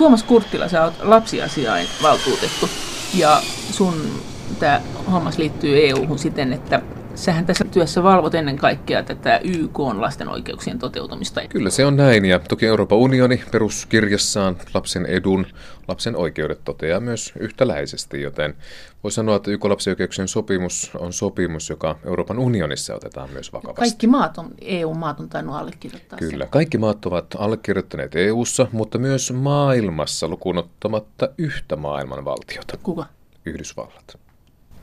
Tuomas Kurttila, sä oot lapsiasiain valtuutettu. Ja sun tämä hommas liittyy EU-hun siten, että sähän tässä työssä valvot ennen kaikkea tätä YK on lasten oikeuksien toteutumista. Kyllä se on näin ja toki Euroopan unioni peruskirjassaan lapsen edun, lapsen oikeudet toteaa myös yhtäläisesti, joten voi sanoa, että YK lapsioikeuksien sopimus on sopimus, joka Euroopan unionissa otetaan myös vakavasti. Kaikki maat on, EU-maat on tainnut allekirjoittaa Kyllä, sen. kaikki maat ovat allekirjoittaneet EUssa, mutta myös maailmassa lukuun ottamatta yhtä maailman valtiota. Kuka? Yhdysvallat.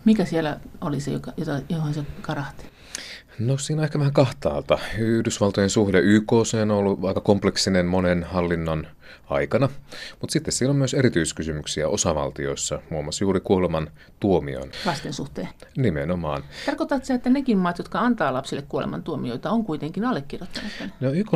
Mikä siellä oli se, joka, jota, johon se karahti? No siinä ehkä vähän kahtaalta. Yhdysvaltojen suhde YK on ollut aika kompleksinen monen hallinnon aikana, mutta sitten siellä on myös erityiskysymyksiä osavaltioissa, muun muassa juuri kuoleman tuomion. Lasten suhteen. Nimenomaan. Tarkoitatko se, että nekin maat, jotka antaa lapsille kuoleman tuomioita, on kuitenkin allekirjoittaneet No YK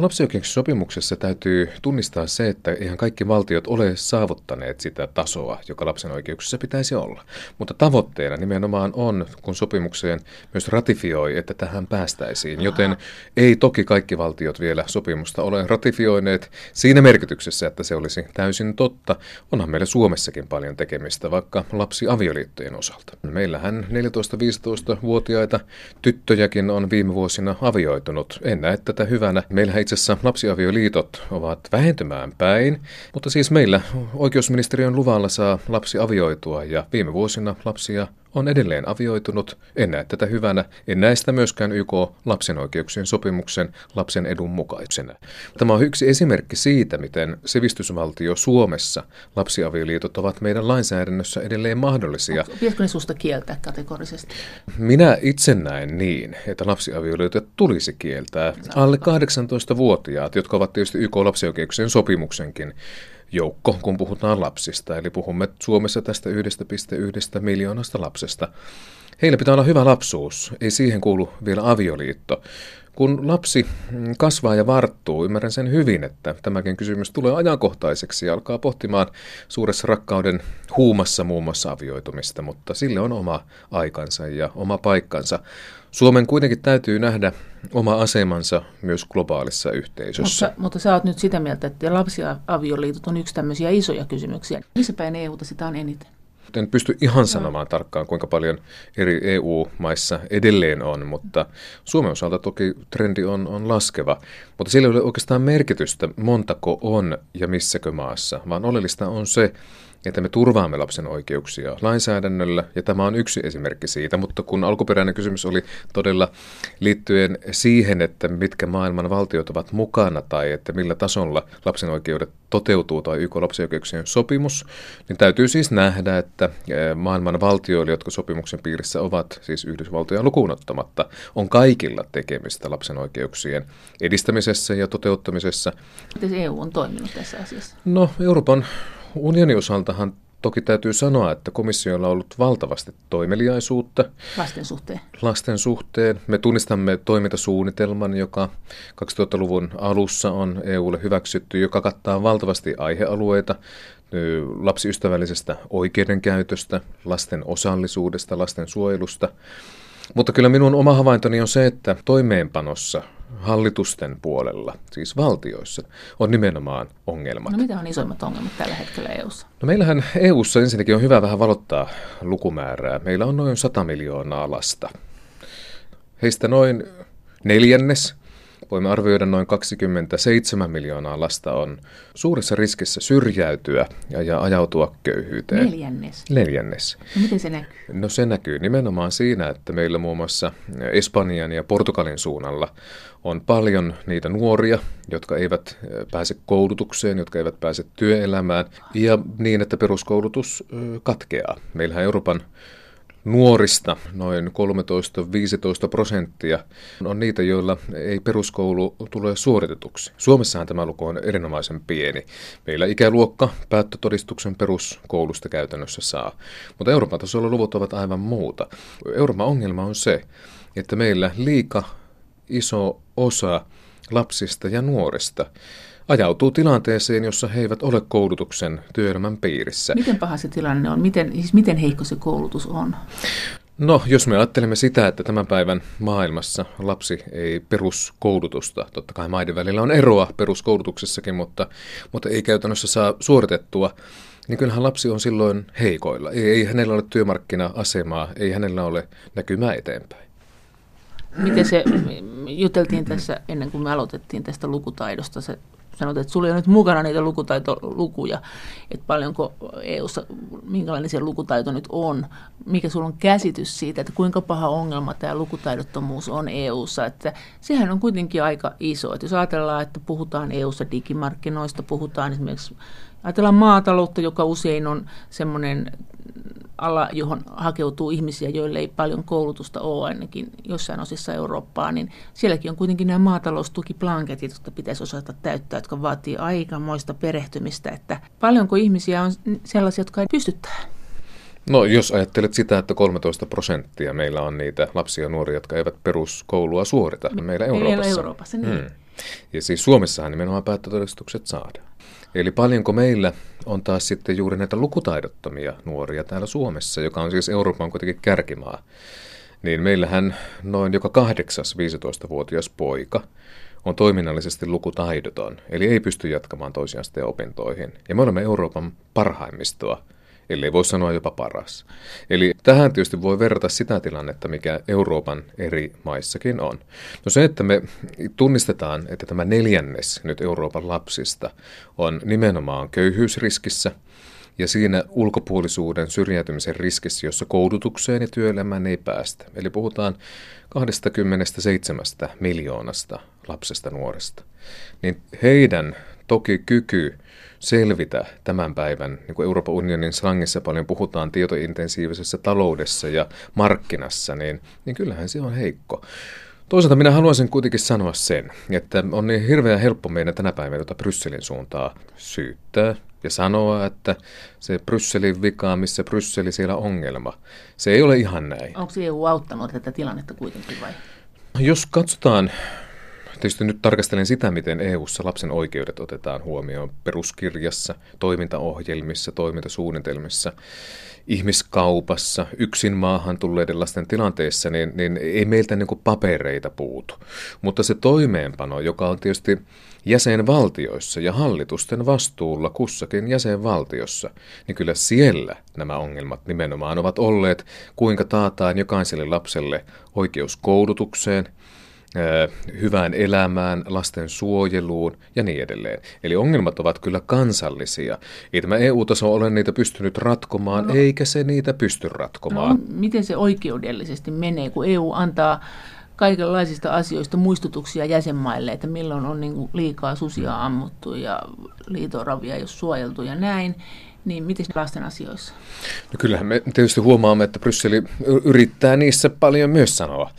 sopimuksessa täytyy tunnistaa se, että ihan kaikki valtiot ole saavuttaneet sitä tasoa, joka lapsen oikeuksissa pitäisi olla. Mutta tavoitteena nimenomaan on, kun sopimukseen myös ratifioi, että tähän päästäisiin. Joten ei toki kaikki valtiot vielä sopimusta ole ratifioineet siinä merkityksessä, että se olisi täysin totta. Onhan meillä Suomessakin paljon tekemistä, vaikka lapsiavioliittojen osalta. Meillähän 14-15-vuotiaita tyttöjäkin on viime vuosina avioitunut. En näe tätä hyvänä. Meillähän itse asiassa lapsiavioliitot ovat vähentymään päin, mutta siis meillä oikeusministeriön luvalla saa lapsi avioitua ja viime vuosina lapsia on edelleen avioitunut. En näe tätä hyvänä. En näe sitä myöskään YK lapsen oikeuksien sopimuksen lapsen edun mukaisena. Tämä on yksi esimerkki siitä, miten sivistysvaltio Suomessa lapsiavioliitot ovat meidän lainsäädännössä edelleen mahdollisia. Pitäisikö ne susta kieltää kategorisesti? Minä itse näen niin, että lapsiavioliitot tulisi kieltää. Alle 18-vuotiaat, jotka ovat tietysti YK lapsioikeuksien sopimuksenkin joukko, kun puhutaan lapsista. Eli puhumme Suomessa tästä 1,1 miljoonasta lapsesta. Heillä pitää olla hyvä lapsuus, ei siihen kuulu vielä avioliitto. Kun lapsi kasvaa ja varttuu, ymmärrän sen hyvin, että tämäkin kysymys tulee ajankohtaiseksi ja alkaa pohtimaan suuressa rakkauden huumassa muun muassa avioitumista, mutta sille on oma aikansa ja oma paikkansa. Suomen kuitenkin täytyy nähdä oma asemansa myös globaalissa yhteisössä. Mutta, mutta sä oot nyt sitä mieltä, että lapsiavioliitot on yksi tämmöisiä isoja kysymyksiä. Missä päin EUta sitä on eniten? En pysty ihan sanomaan no. tarkkaan, kuinka paljon eri EU-maissa edelleen on, mutta Suomen osalta toki trendi on, on laskeva. Mutta sillä ei ole oikeastaan merkitystä, montako on ja missäkö maassa, vaan oleellista on se, että me turvaamme lapsen oikeuksia lainsäädännöllä, ja tämä on yksi esimerkki siitä, mutta kun alkuperäinen kysymys oli todella liittyen siihen, että mitkä maailman valtiot ovat mukana tai että millä tasolla lapsen oikeudet toteutuu tai YK lapsioikeuksien sopimus, niin täytyy siis nähdä, että maailman valtioilla, jotka sopimuksen piirissä ovat, siis Yhdysvaltoja lukuun ottamatta, on kaikilla tekemistä lapsen oikeuksien edistämisessä ja toteuttamisessa. Miten EU on toiminut tässä asiassa? No, Euroopan unionin osaltahan toki täytyy sanoa, että komissiolla on ollut valtavasti toimeliaisuutta. Lasten suhteen. Lasten suhteen. Me tunnistamme toimintasuunnitelman, joka 2000-luvun alussa on EUlle hyväksytty, joka kattaa valtavasti aihealueita lapsiystävällisestä oikeudenkäytöstä, lasten osallisuudesta, lasten suojelusta. Mutta kyllä minun oma havaintoni on se, että toimeenpanossa hallitusten puolella, siis valtioissa, on nimenomaan ongelmat. No mitä on isoimmat ongelmat tällä hetkellä EU:ssa? No meillähän EU:ssa ensinnäkin on hyvä vähän valottaa lukumäärää. Meillä on noin 100 miljoonaa lasta. Heistä noin neljännes voimme arvioida noin 27 miljoonaa lasta on suuressa riskissä syrjäytyä ja, ja ajautua köyhyyteen. Neljännes? Neljännes. No miten se näkyy? No se näkyy nimenomaan siinä, että meillä muun muassa Espanjan ja Portugalin suunnalla on paljon niitä nuoria, jotka eivät pääse koulutukseen, jotka eivät pääse työelämään ja niin, että peruskoulutus katkeaa. Meillähän Euroopan nuorista noin 13-15 prosenttia on niitä, joilla ei peruskoulu tule suoritetuksi. Suomessahan tämä luku on erinomaisen pieni. Meillä ikäluokka päättötodistuksen peruskoulusta käytännössä saa, mutta Euroopan tasolla luvut ovat aivan muuta. Euroopan ongelma on se, että meillä liika iso osa lapsista ja nuorista ajautuu tilanteeseen, jossa he eivät ole koulutuksen työelämän piirissä. Miten paha se tilanne on? Miten, siis miten heikko se koulutus on? No, jos me ajattelemme sitä, että tämän päivän maailmassa lapsi ei peruskoulutusta, totta kai maiden välillä on eroa peruskoulutuksessakin, mutta, mutta ei käytännössä saa suoritettua, niin kyllähän lapsi on silloin heikoilla. Ei, ei hänellä ole työmarkkina-asemaa, ei hänellä ole näkymää eteenpäin. Miten se, juteltiin tässä ennen kuin me aloitettiin tästä lukutaidosta, se sanot, että sulla ole nyt mukana niitä lukutaitolukuja, että paljonko EU-ssa, minkälainen se lukutaito nyt on, mikä sulla on käsitys siitä, että kuinka paha ongelma tämä lukutaidottomuus on EU-ssa, että sehän on kuitenkin aika iso, että jos ajatellaan, että puhutaan EU-ssa digimarkkinoista, puhutaan esimerkiksi, ajatellaan maataloutta, joka usein on semmoinen ala, johon hakeutuu ihmisiä, joille ei paljon koulutusta ole ainakin jossain osissa Eurooppaa, niin sielläkin on kuitenkin nämä maataloustukiplanketit, jotka pitäisi osata täyttää, jotka vaatii aikamoista perehtymistä, että paljonko ihmisiä on sellaisia, jotka ei pysty tähän? No jos ajattelet sitä, että 13 prosenttia meillä on niitä lapsia ja nuoria, jotka eivät peruskoulua suorita meillä Euroopassa. Meillä Euroopassa, niin. Hmm. Ja siis Suomessahan nimenomaan päättötodistukset saadaan. Eli paljonko meillä on taas sitten juuri näitä lukutaidottomia nuoria täällä Suomessa, joka on siis Euroopan kuitenkin kärkimaa. Niin meillähän noin joka kahdeksas 15-vuotias poika on toiminnallisesti lukutaidoton, eli ei pysty jatkamaan toisiaan opintoihin. Ja me olemme Euroopan parhaimmistoa ellei voi sanoa jopa paras. Eli tähän tietysti voi verrata sitä tilannetta, mikä Euroopan eri maissakin on. No se, että me tunnistetaan, että tämä neljännes nyt Euroopan lapsista on nimenomaan köyhyysriskissä, ja siinä ulkopuolisuuden syrjäytymisen riskissä, jossa koulutukseen ja työelämään ei päästä. Eli puhutaan 27 miljoonasta lapsesta nuoresta. Niin heidän toki kyky selvitä tämän päivän, niin kuin Euroopan unionin slangissa paljon puhutaan tietointensiivisessä taloudessa ja markkinassa, niin, niin kyllähän se on heikko. Toisaalta minä haluaisin kuitenkin sanoa sen, että on niin hirveän helppo meidän tänä päivänä tuota Brysselin suuntaa syyttää ja sanoa, että se Brysselin vika, missä Brysseli siellä ongelma. Se ei ole ihan näin. Onko EU auttanut tätä tilannetta kuitenkin vai? Jos katsotaan Tietysti nyt tarkastelen sitä, miten EU-ssa lapsen oikeudet otetaan huomioon peruskirjassa, toimintaohjelmissa, toimintasuunnitelmissa, ihmiskaupassa, yksin maahan tulleiden lasten tilanteessa, niin, niin ei meiltä niin papereita puutu. Mutta se toimeenpano, joka on tietysti jäsenvaltioissa ja hallitusten vastuulla kussakin jäsenvaltiossa, niin kyllä siellä nämä ongelmat nimenomaan ovat olleet, kuinka taataan jokaiselle lapselle oikeus koulutukseen – hyvään elämään, lasten suojeluun ja niin edelleen. Eli ongelmat ovat kyllä kansallisia. Ei tämä EU-taso ole niitä pystynyt ratkomaan, no, eikä se niitä pysty ratkomaan. No, miten se oikeudellisesti menee, kun EU antaa kaikenlaisista asioista muistutuksia jäsenmaille, että milloin on niin liikaa susia ammuttu ja liitoravia jos suojeltu ja näin, niin miten lasten asioissa? No kyllähän me tietysti huomaamme, että Brysseli yrittää niissä paljon myös sanoa.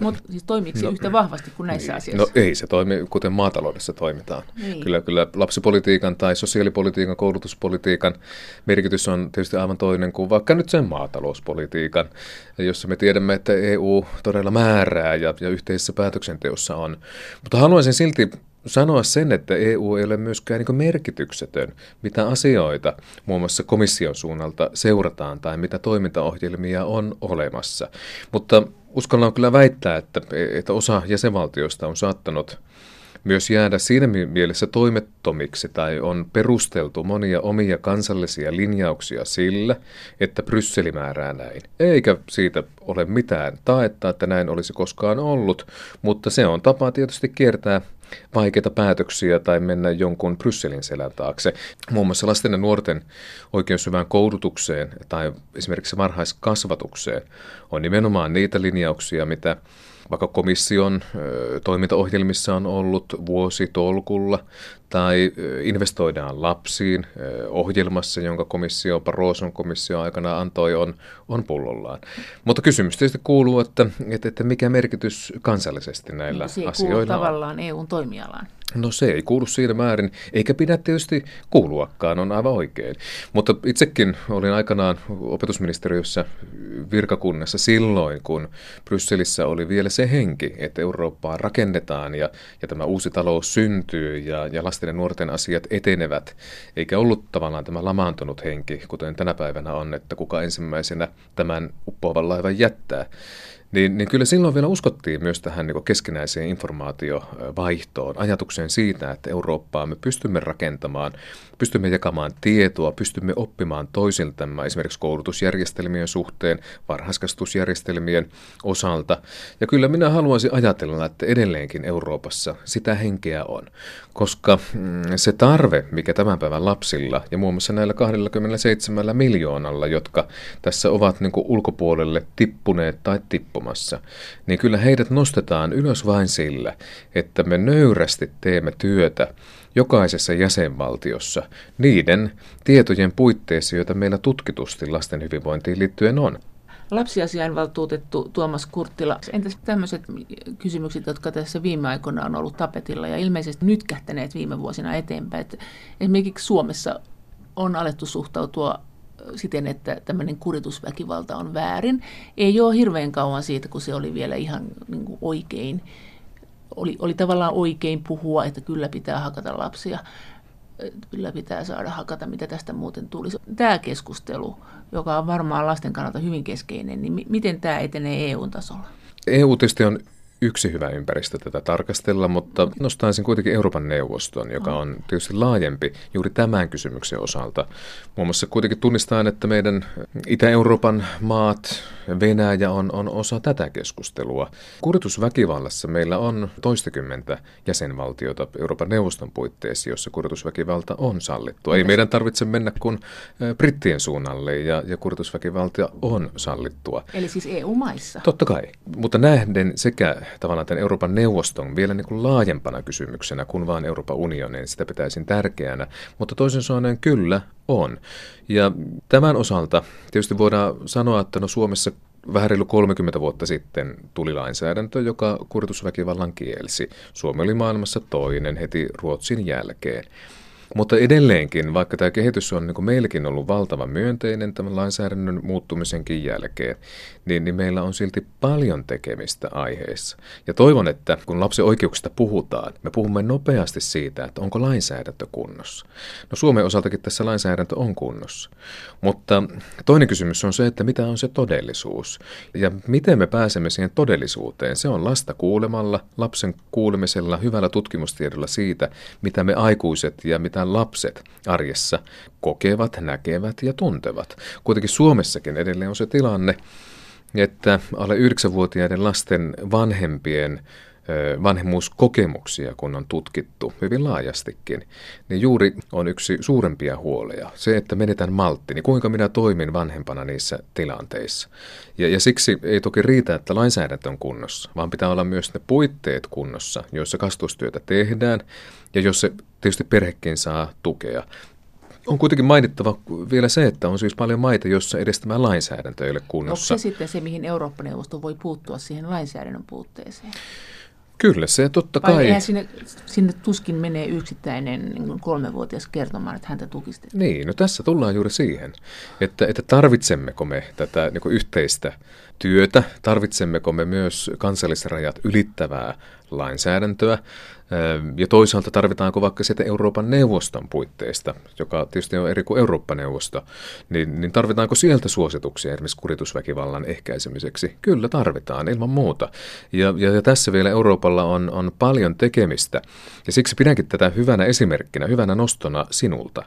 Mutta siis toimiiko no, yhtä vahvasti kuin näissä niin, asioissa? No ei se toimi, kuten maataloudessa toimitaan. Niin. Kyllä, kyllä lapsipolitiikan tai sosiaalipolitiikan, koulutuspolitiikan merkitys on tietysti aivan toinen kuin vaikka nyt sen maatalouspolitiikan, jossa me tiedämme, että EU todella määrää ja, ja yhteisessä päätöksenteossa on. Mutta haluaisin silti sanoa sen, että EU ei ole myöskään niin merkityksetön, mitä asioita muun muassa komission suunnalta seurataan tai mitä toimintaohjelmia on olemassa. Mutta uskallan kyllä väittää, että, että osa jäsenvaltioista on saattanut myös jäädä siinä mielessä toimettomiksi tai on perusteltu monia omia kansallisia linjauksia sillä, että Brysseli määrää näin. Eikä siitä ole mitään taetta, että näin olisi koskaan ollut, mutta se on tapa tietysti kiertää vaikeita päätöksiä tai mennä jonkun Brysselin selän taakse. Muun muassa lasten ja nuorten oikeus hyvään koulutukseen tai esimerkiksi varhaiskasvatukseen on nimenomaan niitä linjauksia, mitä vaikka komission toimintaohjelmissa on ollut vuositolkulla tai investoidaan lapsiin ohjelmassa, jonka komissio, Barroson komissio aikana antoi, on, on pullollaan. Mutta kysymys tietysti kuuluu, että, että, että mikä merkitys kansallisesti näillä niin, se asioilla on. tavallaan EUn toimialaan. No se ei kuulu siinä määrin, eikä pidä tietysti kuuluakaan, on aivan oikein. Mutta itsekin olin aikanaan opetusministeriössä virkakunnassa silloin, kun Brysselissä oli vielä se henki, että Eurooppaa rakennetaan ja, ja tämä uusi talous syntyy ja, ja lasten ja nuorten asiat etenevät. Eikä ollut tavallaan tämä lamaantunut henki, kuten tänä päivänä on, että kuka ensimmäisenä tämän uppoavan laivan jättää. Niin, niin kyllä silloin vielä uskottiin myös tähän niin keskinäiseen informaatiovaihtoon, ajatukseen siitä, että Eurooppaa me pystymme rakentamaan, pystymme jakamaan tietoa, pystymme oppimaan toisiltamme esimerkiksi koulutusjärjestelmien suhteen, varhaiskastusjärjestelmien osalta. Ja kyllä minä haluaisin ajatella, että edelleenkin Euroopassa sitä henkeä on, koska mm, se tarve, mikä tämän päivän lapsilla ja muun muassa näillä 27 miljoonalla, jotka tässä ovat niin ulkopuolelle tippuneet tai tippuneet, tippumassa, niin kyllä heidät nostetaan ylös vain sillä, että me nöyrästi teemme työtä jokaisessa jäsenvaltiossa niiden tietojen puitteissa, joita meillä tutkitusti lasten hyvinvointiin liittyen on. Lapsiasiainvaltuutettu Tuomas Kurttila, entäs tämmöiset kysymykset, jotka tässä viime aikoina on ollut tapetilla ja ilmeisesti nyt kähtäneet viime vuosina eteenpäin, että esimerkiksi Suomessa on alettu suhtautua siten, että tämmöinen kuritusväkivalta on väärin. Ei ole hirveän kauan siitä, kun se oli vielä ihan niin kuin oikein. Oli, oli tavallaan oikein puhua, että kyllä pitää hakata lapsia, kyllä pitää saada hakata, mitä tästä muuten tulisi. Tämä keskustelu, joka on varmaan lasten kannalta hyvin keskeinen, niin miten tämä etenee EU-tasolla? EU tietysti on yksi hyvä ympäristö tätä tarkastella, mutta nostaisin kuitenkin Euroopan neuvoston, joka on tietysti laajempi juuri tämän kysymyksen osalta. Muun muassa kuitenkin tunnistaa, että meidän Itä-Euroopan maat, Venäjä on, on osa tätä keskustelua. Kuritusväkivallassa meillä on toistakymmentä jäsenvaltiota Euroopan neuvoston puitteissa, jossa kuritusväkivalta on sallittu. Ei meidän tarvitse mennä kuin Brittien suunnalle ja, ja kuritusväkivalta on sallittua. Eli siis EU-maissa? Totta kai, mutta nähden sekä tavallaan tämän Euroopan neuvoston vielä niin kuin laajempana kysymyksenä kuin vain Euroopan unionin, sitä pitäisin tärkeänä. Mutta toisin sanoen kyllä on. Ja tämän osalta tietysti voidaan sanoa, että no Suomessa vähän reilu 30 vuotta sitten tuli lainsäädäntö, joka kuritusväkivallan kielsi. Suomi oli maailmassa toinen heti Ruotsin jälkeen. Mutta edelleenkin, vaikka tämä kehitys on niin kuin meilläkin ollut valtavan myönteinen tämän lainsäädännön muuttumisenkin jälkeen, niin, niin meillä on silti paljon tekemistä aiheessa. Ja toivon, että kun lapsen oikeuksista puhutaan, me puhumme nopeasti siitä, että onko lainsäädäntö kunnossa. No Suomen osaltakin tässä lainsäädäntö on kunnossa. Mutta toinen kysymys on se, että mitä on se todellisuus. Ja miten me pääsemme siihen todellisuuteen. Se on lasta kuulemalla, lapsen kuulemisella, hyvällä tutkimustiedolla siitä, mitä me aikuiset ja mitä mitä lapset arjessa kokevat, näkevät ja tuntevat. Kuitenkin Suomessakin edelleen on se tilanne, että alle 9-vuotiaiden lasten vanhempien vanhemmuuskokemuksia, kun on tutkittu hyvin laajastikin, niin juuri on yksi suurempia huoleja. Se, että menetän maltti, niin kuinka minä toimin vanhempana niissä tilanteissa. Ja, ja siksi ei toki riitä, että lainsäädäntö on kunnossa, vaan pitää olla myös ne puitteet kunnossa, joissa kasvustyötä tehdään ja jos se tietysti perhekin saa tukea. On kuitenkin mainittava vielä se, että on siis paljon maita, joissa edes tämä lainsäädäntö ei ole kunnossa. Onko se sitten se, mihin Eurooppa-neuvosto voi puuttua siihen lainsäädännön puutteeseen? Kyllä se totta kai. Vai sinne, sinne tuskin menee yksittäinen niin kolmevuotias kertomaan, että häntä tukiste. Niin, no tässä tullaan juuri siihen, että, että tarvitsemmeko me tätä niin yhteistä työtä, tarvitsemmeko me myös kansallisrajat ylittävää lainsäädäntöä, ja toisaalta tarvitaanko vaikka sieltä Euroopan neuvoston puitteista, joka tietysti on eri kuin Eurooppa-neuvosto, niin, niin tarvitaanko sieltä suosituksia esimerkiksi kuritusväkivallan ehkäisemiseksi? Kyllä tarvitaan, ilman muuta. Ja, ja, ja tässä vielä Euroopalla on, on paljon tekemistä, ja siksi pidänkin tätä hyvänä esimerkkinä, hyvänä nostona sinulta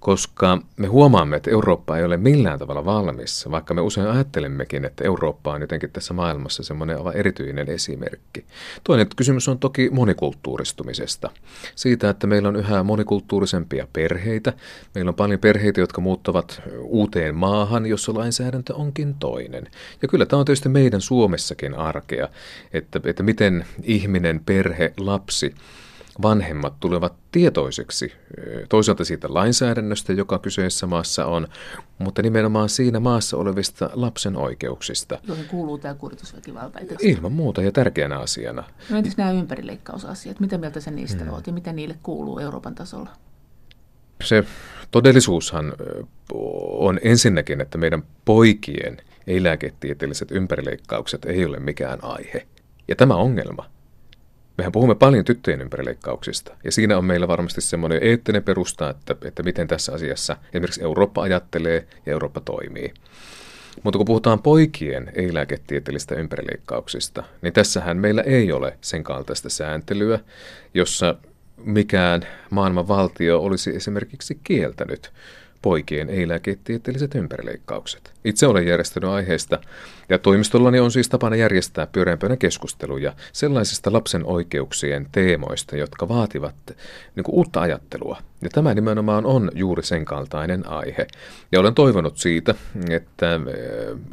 koska me huomaamme, että Eurooppa ei ole millään tavalla valmis, vaikka me usein ajattelemmekin, että Eurooppa on jotenkin tässä maailmassa semmoinen aivan erityinen esimerkki. Toinen kysymys on toki monikulttuuristumisesta. Siitä, että meillä on yhä monikulttuurisempia perheitä. Meillä on paljon perheitä, jotka muuttavat uuteen maahan, jossa lainsäädäntö onkin toinen. Ja kyllä tämä on tietysti meidän Suomessakin arkea, että, että miten ihminen, perhe, lapsi vanhemmat tulevat tietoiseksi toisaalta siitä lainsäädännöstä, joka kyseessä maassa on, mutta nimenomaan siinä maassa olevista lapsen oikeuksista. Joihin kuuluu tämä kuritusväkivalta. Ilman muuta ja tärkeänä asiana. No entäs nämä ympärileikkausasiat? Mitä mieltä sä niistä hmm. olet ja mitä niille kuuluu Euroopan tasolla? Se todellisuushan on ensinnäkin, että meidän poikien ei-lääketieteelliset ympärileikkaukset ei ole mikään aihe. Ja tämä ongelma. Mehän puhumme paljon tyttöjen ympärileikkauksista, ja siinä on meillä varmasti semmoinen eettinen perusta, että, että miten tässä asiassa esimerkiksi Eurooppa ajattelee ja Eurooppa toimii. Mutta kun puhutaan poikien ei-lääketieteellistä ympärileikkauksista, niin tässähän meillä ei ole sen kaltaista sääntelyä, jossa mikään maailman valtio olisi esimerkiksi kieltänyt poikien ei-lääketieteelliset ympärileikkaukset. Itse olen järjestänyt aiheesta ja toimistollani on siis tapana järjestää pyöreänpöydän keskusteluja sellaisista lapsen oikeuksien teemoista, jotka vaativat niin kuin, uutta ajattelua. Ja tämä nimenomaan on juuri sen kaltainen aihe. Ja olen toivonut siitä, että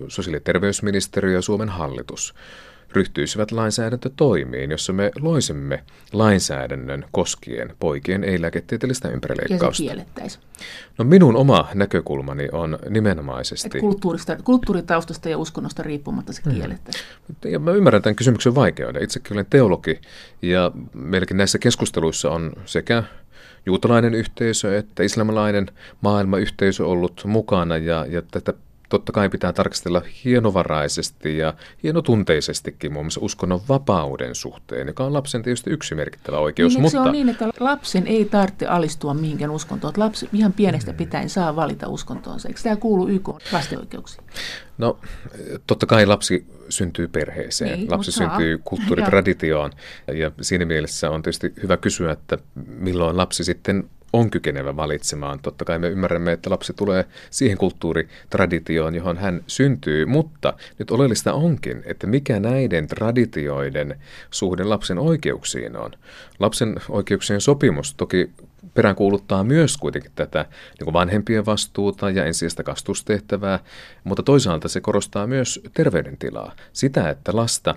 sosiaali- ja terveysministeriö ja Suomen hallitus ryhtyisivät lainsäädäntötoimiin, jossa me loisimme lainsäädännön koskien poikien ei-lääketieteellistä ympärileikkausta. Ja se. No minun oma näkökulmani on nimenomaisesti... kulttuurista, kulttuuritaustasta ja uskonnosta riippumatta se hmm. kiellettäisiin. Hmm. Ja mä ymmärrän tämän kysymyksen vaikeuden. Itsekin olen teologi ja meilläkin näissä keskusteluissa on sekä juutalainen yhteisö että islamilainen maailmayhteisö ollut mukana ja, ja tätä totta kai pitää tarkastella hienovaraisesti ja hienotunteisestikin muun muassa uskonnon vapauden suhteen, joka on lapsen tietysti yksi merkittävä oikeus. Niin, mutta... Se on niin, että lapsen ei tarvitse alistua mihinkään uskontoon. Että lapsi ihan pienestä mm. pitäen saa valita uskontoonsa. Eikö tämä kuulu YK lasten oikeuksiin? No, totta kai lapsi syntyy perheeseen. Niin, lapsi syntyy kulttuuritraditioon. Ja siinä mielessä on tietysti hyvä kysyä, että milloin lapsi sitten on kykenevä valitsemaan. Totta kai me ymmärrämme, että lapsi tulee siihen kulttuuritraditioon, johon hän syntyy, mutta nyt oleellista onkin, että mikä näiden traditioiden suhde lapsen oikeuksiin on. Lapsen oikeuksien sopimus toki peräänkuuluttaa myös kuitenkin tätä niin vanhempien vastuuta ja ensisijaista kastustehtävää, mutta toisaalta se korostaa myös terveydentilaa. Sitä, että lasta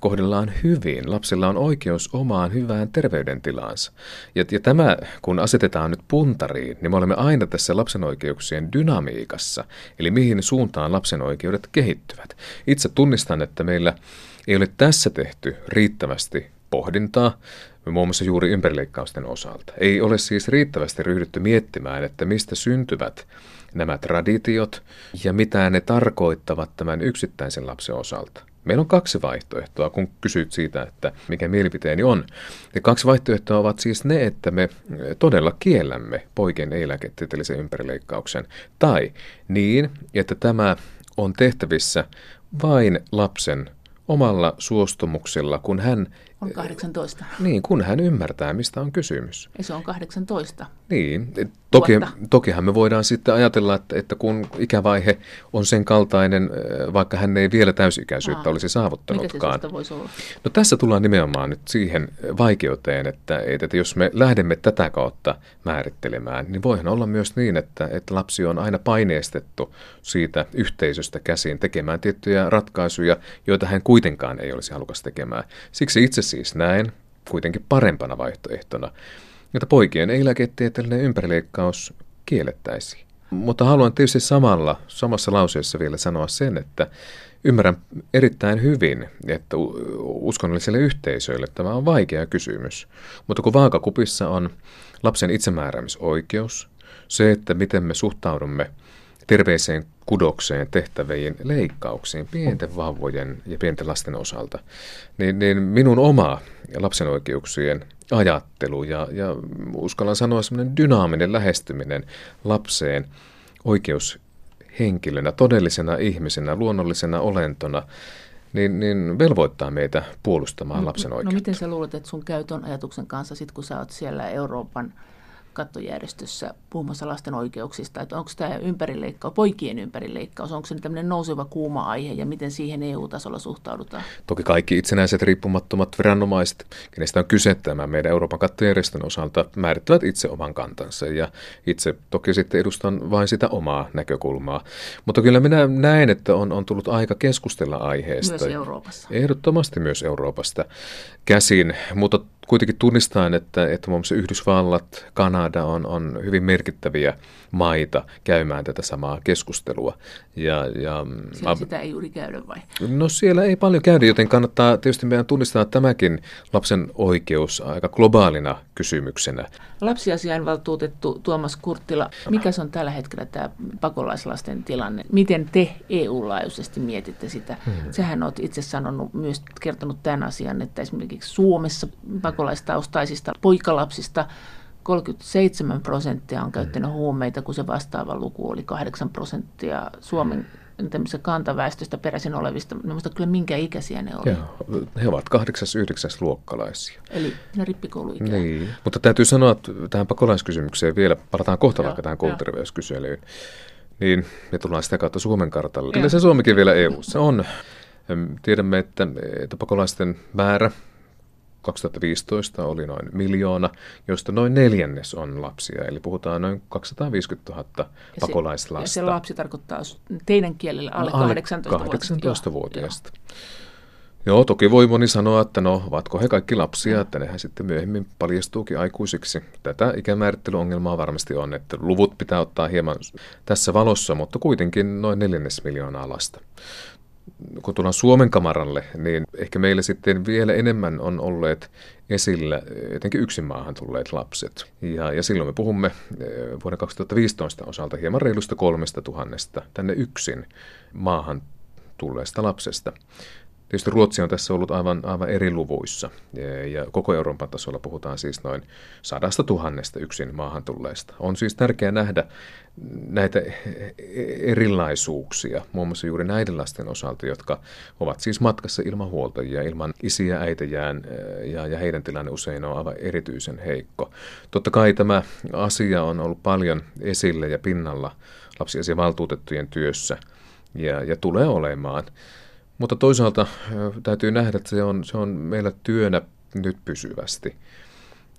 kohdellaan hyvin. Lapsella on oikeus omaan hyvään terveydentilaansa. Ja, ja tämä, kun asetetaan nyt puntariin, niin me olemme aina tässä lapsen oikeuksien dynamiikassa, eli mihin suuntaan lapsen oikeudet kehittyvät. Itse tunnistan, että meillä ei ole tässä tehty riittävästi pohdintaa, muun muassa juuri ympärileikkausten osalta. Ei ole siis riittävästi ryhdytty miettimään, että mistä syntyvät nämä traditiot ja mitä ne tarkoittavat tämän yksittäisen lapsen osalta. Meillä on kaksi vaihtoehtoa, kun kysyt siitä, että mikä mielipiteeni on. Ja kaksi vaihtoehtoa ovat siis ne, että me todella kiellämme poikien ei-lääketieteellisen ympärileikkauksen, tai niin, että tämä on tehtävissä vain lapsen omalla suostumuksella, kun hän... On 18. Niin, kun hän ymmärtää, mistä on kysymys. Ja se on 18. Niin, toki, tokihan me voidaan sitten ajatella, että, että kun ikävaihe on sen kaltainen, vaikka hän ei vielä täysikäisyyttä Aa, olisi saavuttanutkaan. Mikä se olla? No tässä tullaan nimenomaan nyt siihen vaikeuteen, että, että jos me lähdemme tätä kautta määrittelemään, niin voihan olla myös niin, että, että lapsi on aina paineistettu siitä yhteisöstä käsin tekemään tiettyjä ratkaisuja, joita hän kuitenkaan ei olisi halukas tekemään. Siksi itse siis näen kuitenkin parempana vaihtoehtona, että poikien ei-lääketieteellinen ympärileikkaus kiellettäisiin. Mutta haluan tietysti samalla, samassa lauseessa vielä sanoa sen, että ymmärrän erittäin hyvin, että uskonnollisille yhteisöille tämä on vaikea kysymys. Mutta kun vaakakupissa on lapsen itsemääräämisoikeus, se, että miten me suhtaudumme terveeseen kudokseen tehtäviin leikkauksiin pienten vauvojen ja pienten lasten osalta, niin, niin minun oma lapsen oikeuksien ajattelu ja, ja uskallan sanoa semmoinen dynaaminen lähestyminen lapseen oikeushenkilönä, todellisena ihmisenä, luonnollisena olentona, niin, niin velvoittaa meitä puolustamaan no, lapsen oikeutta. No miten sä luulet, että sun käytön ajatuksen kanssa, sit kun sä oot siellä Euroopan kattojärjestössä puhumassa lasten oikeuksista, että onko tämä ympärileikkaus, poikien ympärileikkaus, onko se tämmöinen nouseva kuuma aihe ja miten siihen EU-tasolla suhtaudutaan? Toki kaikki itsenäiset riippumattomat viranomaiset, kenestä on kyse tämän meidän Euroopan kattojärjestön osalta, määrittävät itse oman kantansa ja itse toki sitten edustan vain sitä omaa näkökulmaa. Mutta kyllä minä näen, että on, on tullut aika keskustella aiheesta. Myös Euroopassa. Ehdottomasti myös Euroopasta käsin, mutta kuitenkin tunnistaen, että, että muun muassa Yhdysvallat, Kanada on, on hyvin merkittäviä maita käymään tätä samaa keskustelua. Ja, ja, siellä ab... sitä ei juuri käydä vai? No siellä ei paljon käydä, joten kannattaa tietysti meidän tunnistaa tämäkin lapsen oikeus aika globaalina kysymyksenä. Lapsiasiainvaltuutettu Tuomas Kurttila, mikä se on tällä hetkellä tämä pakolaislasten tilanne? Miten te EU-laajuisesti mietitte sitä? Hmm. Sähän olet itse sanonut, myös kertonut tämän asian, että esimerkiksi Suomessa pakolaistaustaisista poikalapsista 37 prosenttia on käyttänyt huumeita, kun se vastaava luku oli 8 prosenttia Suomen kantaväestöstä peräisin olevista. En muista kyllä minkä ikäisiä ne olivat. he ovat 8-9 luokkalaisia. Eli ne rippikouluikä. Niin, mutta täytyy sanoa että tähän pakolaiskysymykseen vielä, palataan kohta vaikka tähän kouluterveyskyselyyn, niin me tullaan sitä kautta Suomen kartalle. Kyllä se Suomikin vielä EU-ssa on. Tiedämme, että, että pakolaisten määrä 2015 oli noin miljoona, josta noin neljännes on lapsia, eli puhutaan noin 250 000 ja se, pakolaislasta. Ja se lapsi tarkoittaa teidän kielellä alle, alle 18 18-vuotiaasta. Joo. Joo, toki voi moni sanoa, että no, ovatko he kaikki lapsia, että nehän sitten myöhemmin paljastuukin aikuisiksi. Tätä ikämäärittelyongelmaa varmasti on, että luvut pitää ottaa hieman tässä valossa, mutta kuitenkin noin neljännes miljoonaa lasta kun tullaan Suomen kamaralle, niin ehkä meillä sitten vielä enemmän on olleet esillä jotenkin yksin maahan tulleet lapset. Ja, ja silloin me puhumme eh, vuoden 2015 osalta hieman reilusta kolmesta tuhannesta tänne yksin maahan tulleesta lapsesta. Tietysti Ruotsi on tässä ollut aivan, aivan eri luvuissa ja koko Euroopan tasolla puhutaan siis noin sadasta tuhannesta yksin maahan tulleista. On siis tärkeää nähdä näitä erilaisuuksia, muun muassa juuri näiden lasten osalta, jotka ovat siis matkassa ilman huoltajia, ilman isiä, äitejään ja, ja heidän tilanne usein on aivan erityisen heikko. Totta kai tämä asia on ollut paljon esillä ja pinnalla lapsiasiavaltuutettujen työssä ja, ja tulee olemaan. Mutta toisaalta täytyy nähdä, että se on, se on meillä työnä nyt pysyvästi.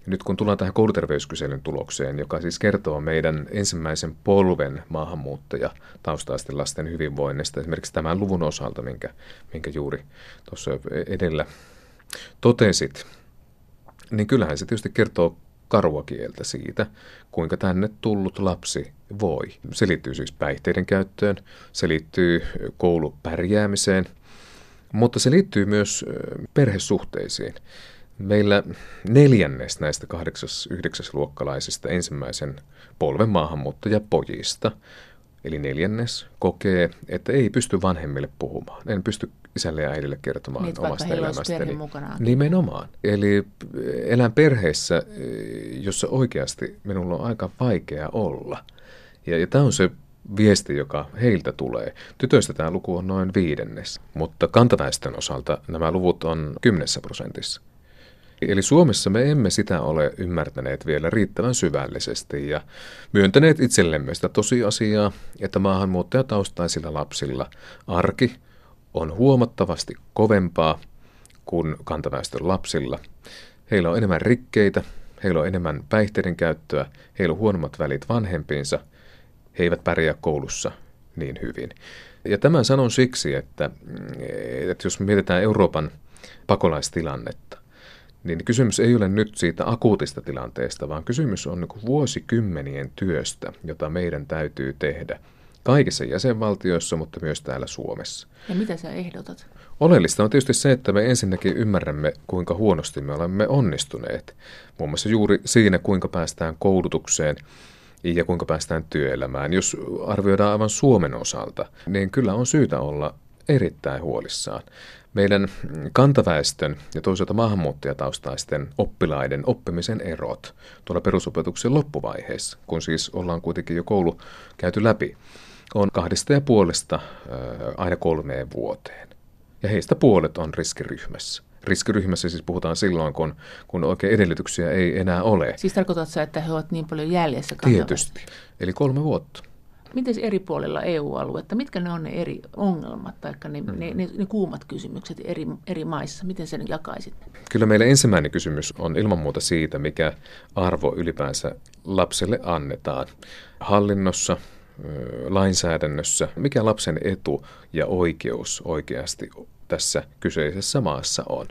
Nyt kun tullaan tähän kouluterveyskyselyn tulokseen, joka siis kertoo meidän ensimmäisen polven maahanmuuttaja taustaisten lasten hyvinvoinnista, esimerkiksi tämän luvun osalta, minkä, minkä juuri tuossa edellä totesit, niin kyllähän se tietysti kertoo karua kieltä siitä, kuinka tänne tullut lapsi voi. Se liittyy siis päihteiden käyttöön, se liittyy koulupärjäämiseen – mutta se liittyy myös perhesuhteisiin. Meillä neljännes näistä 8-9 luokkalaisista ensimmäisen polven maahanmuuttajapojista, eli neljännes, kokee, että ei pysty vanhemmille puhumaan. En pysty isälle ja äidille kertomaan niin, omasta elämästäni. Nimenomaan. Eli elän perheessä, jossa oikeasti minulla on aika vaikea olla. Ja, ja tämä on se viesti, joka heiltä tulee. Tytöistä tämä luku on noin viidennes, mutta kantaväestön osalta nämä luvut on kymmenessä prosentissa. Eli Suomessa me emme sitä ole ymmärtäneet vielä riittävän syvällisesti ja myöntäneet itsellemme sitä tosiasiaa, että maahanmuuttajataustaisilla lapsilla arki on huomattavasti kovempaa kuin kantaväestön lapsilla. Heillä on enemmän rikkeitä, heillä on enemmän päihteiden käyttöä, heillä on huonommat välit vanhempiinsa – he eivät pärjää koulussa niin hyvin. Ja tämän sanon siksi, että, että jos mietitään Euroopan pakolaistilannetta, niin kysymys ei ole nyt siitä akuutista tilanteesta, vaan kysymys on niin vuosikymmenien työstä, jota meidän täytyy tehdä kaikissa jäsenvaltioissa, mutta myös täällä Suomessa. Ja mitä sä ehdotat? Oleellista on tietysti se, että me ensinnäkin ymmärrämme, kuinka huonosti me olemme onnistuneet. Muun muassa juuri siinä, kuinka päästään koulutukseen, ja kuinka päästään työelämään. Jos arvioidaan aivan Suomen osalta, niin kyllä on syytä olla erittäin huolissaan. Meidän kantaväestön ja toisaalta maahanmuuttajataustaisten oppilaiden oppimisen erot tuolla perusopetuksen loppuvaiheessa, kun siis ollaan kuitenkin jo koulu käyty läpi, on kahdesta ja puolesta aina kolmeen vuoteen. Ja heistä puolet on riskiryhmässä. Riskiryhmässä siis puhutaan silloin, kun, kun oikein edellytyksiä ei enää ole. Siis tarkoitatko että he ovat niin paljon jäljessä? Tietysti, eli kolme vuotta. Miten eri puolilla EU-aluetta, mitkä ne on ne eri ongelmat tai ne, hmm. ne, ne, ne kuumat kysymykset eri, eri maissa? Miten sen jakaisit? Kyllä meillä ensimmäinen kysymys on ilman muuta siitä, mikä arvo ylipäänsä lapselle annetaan. Hallinnossa, lainsäädännössä, mikä lapsen etu ja oikeus oikeasti tässä kyseisessä maassa on.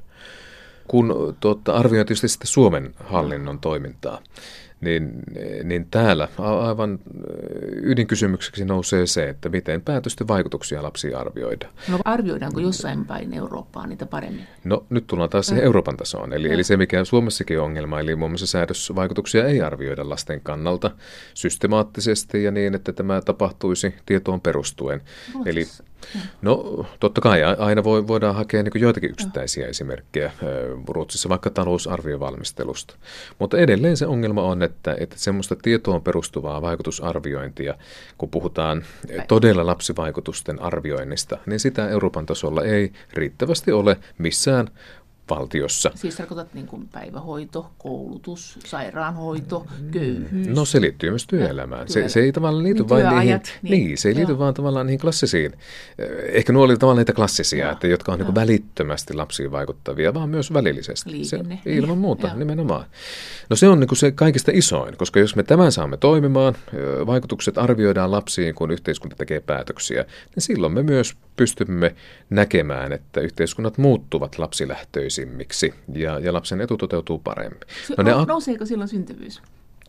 kun tuota, arvioin tietysti sitten Suomen hallinnon toimintaa, niin, niin täällä aivan ydinkysymykseksi nousee se, että miten päätösten vaikutuksia lapsiin arvioidaan. No arvioidaanko jossain päin Eurooppaa niitä paremmin? No nyt tullaan taas siihen Euroopan tasoon. Eli, eli se, mikä Suomessakin on ongelma, eli muun muassa säädösvaikutuksia ei arvioida lasten kannalta systemaattisesti ja niin, että tämä tapahtuisi tietoon perustuen. Ruotsissa. Eli No totta kai aina voi, voidaan hakea niin joitakin yksittäisiä esimerkkejä Ruotsissa vaikka talousarviovalmistelusta. Mutta edelleen se ongelma on, että, että semmoista tietoon perustuvaa vaikutusarviointia, kun puhutaan todella lapsivaikutusten arvioinnista, niin sitä Euroopan tasolla ei riittävästi ole missään valtiossa. Siis tarkoitat niin kuin päivähoito, koulutus, sairaanhoito, köyhyys. No se liittyy myös työelämään. Se, se ei tavallaan liity niin, vain niihin, niin, niin, se ei liity vaan tavallaan niihin klassisiin. Eh, ehkä nuo oli tavallaan niitä klassisia, Joo. että, jotka on niin välittömästi lapsiin vaikuttavia, vaan myös välillisesti. Liikenne. Se, ilman muuta, Joo. nimenomaan. No se on niin kuin se kaikista isoin, koska jos me tämän saamme toimimaan, vaikutukset arvioidaan lapsiin, kun yhteiskunta tekee päätöksiä, niin silloin me myös pystymme näkemään, että yhteiskunnat muuttuvat lapsilähtöisimmiksi ja, ja lapsen etu toteutuu paremmin. No, ne, nouseeko silloin syntyvyys?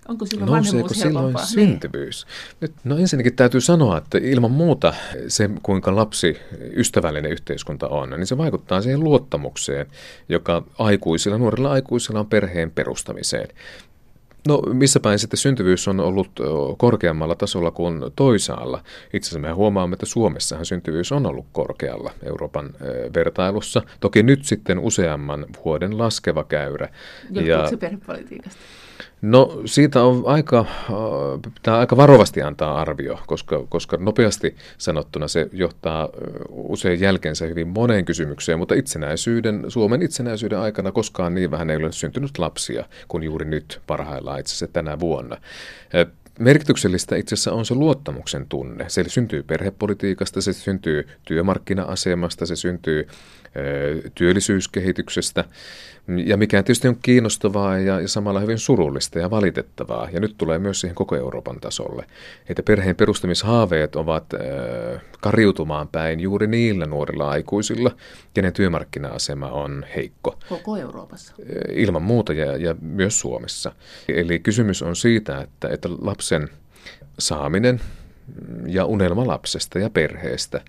Onko silloin Nouseeko silloin niin. syntyvyys? Nyt, no ensinnäkin täytyy sanoa, että ilman muuta se, kuinka lapsi ystävällinen yhteiskunta on, niin se vaikuttaa siihen luottamukseen, joka aikuisilla, nuorilla aikuisilla on perheen perustamiseen. No missä päin sitten syntyvyys on ollut korkeammalla tasolla kuin toisaalla? Itse asiassa me huomaamme, että Suomessahan syntyvyys on ollut korkealla Euroopan vertailussa. Toki nyt sitten useamman vuoden laskeva käyrä. Johtuuko ja, se perhepolitiikasta? No siitä on aika, pitää aika varovasti antaa arvio, koska, koska nopeasti sanottuna se johtaa usein jälkeensä hyvin moneen kysymykseen, mutta itsenäisyyden, Suomen itsenäisyyden aikana koskaan niin vähän ei ole syntynyt lapsia kuin juuri nyt parhaillaan itse asiassa tänä vuonna. Merkityksellistä itse asiassa on se luottamuksen tunne. Se syntyy perhepolitiikasta, se syntyy työmarkkina-asemasta, se syntyy työllisyyskehityksestä ja mikä tietysti on kiinnostavaa ja, ja samalla hyvin surullista ja valitettavaa. Ja nyt tulee myös siihen koko Euroopan tasolle, että perheen perustamishaaveet ovat äh, kariutumaan päin juuri niillä nuorilla aikuisilla, kenen työmarkkina-asema on heikko. Koko Euroopassa. Ilman muuta ja, ja myös Suomessa. Eli kysymys on siitä, että, että lapsen saaminen ja unelma lapsesta ja perheestä